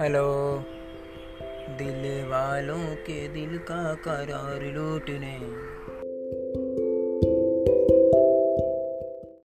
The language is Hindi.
हेलो। दिल वालों के दिल का करार लूटने।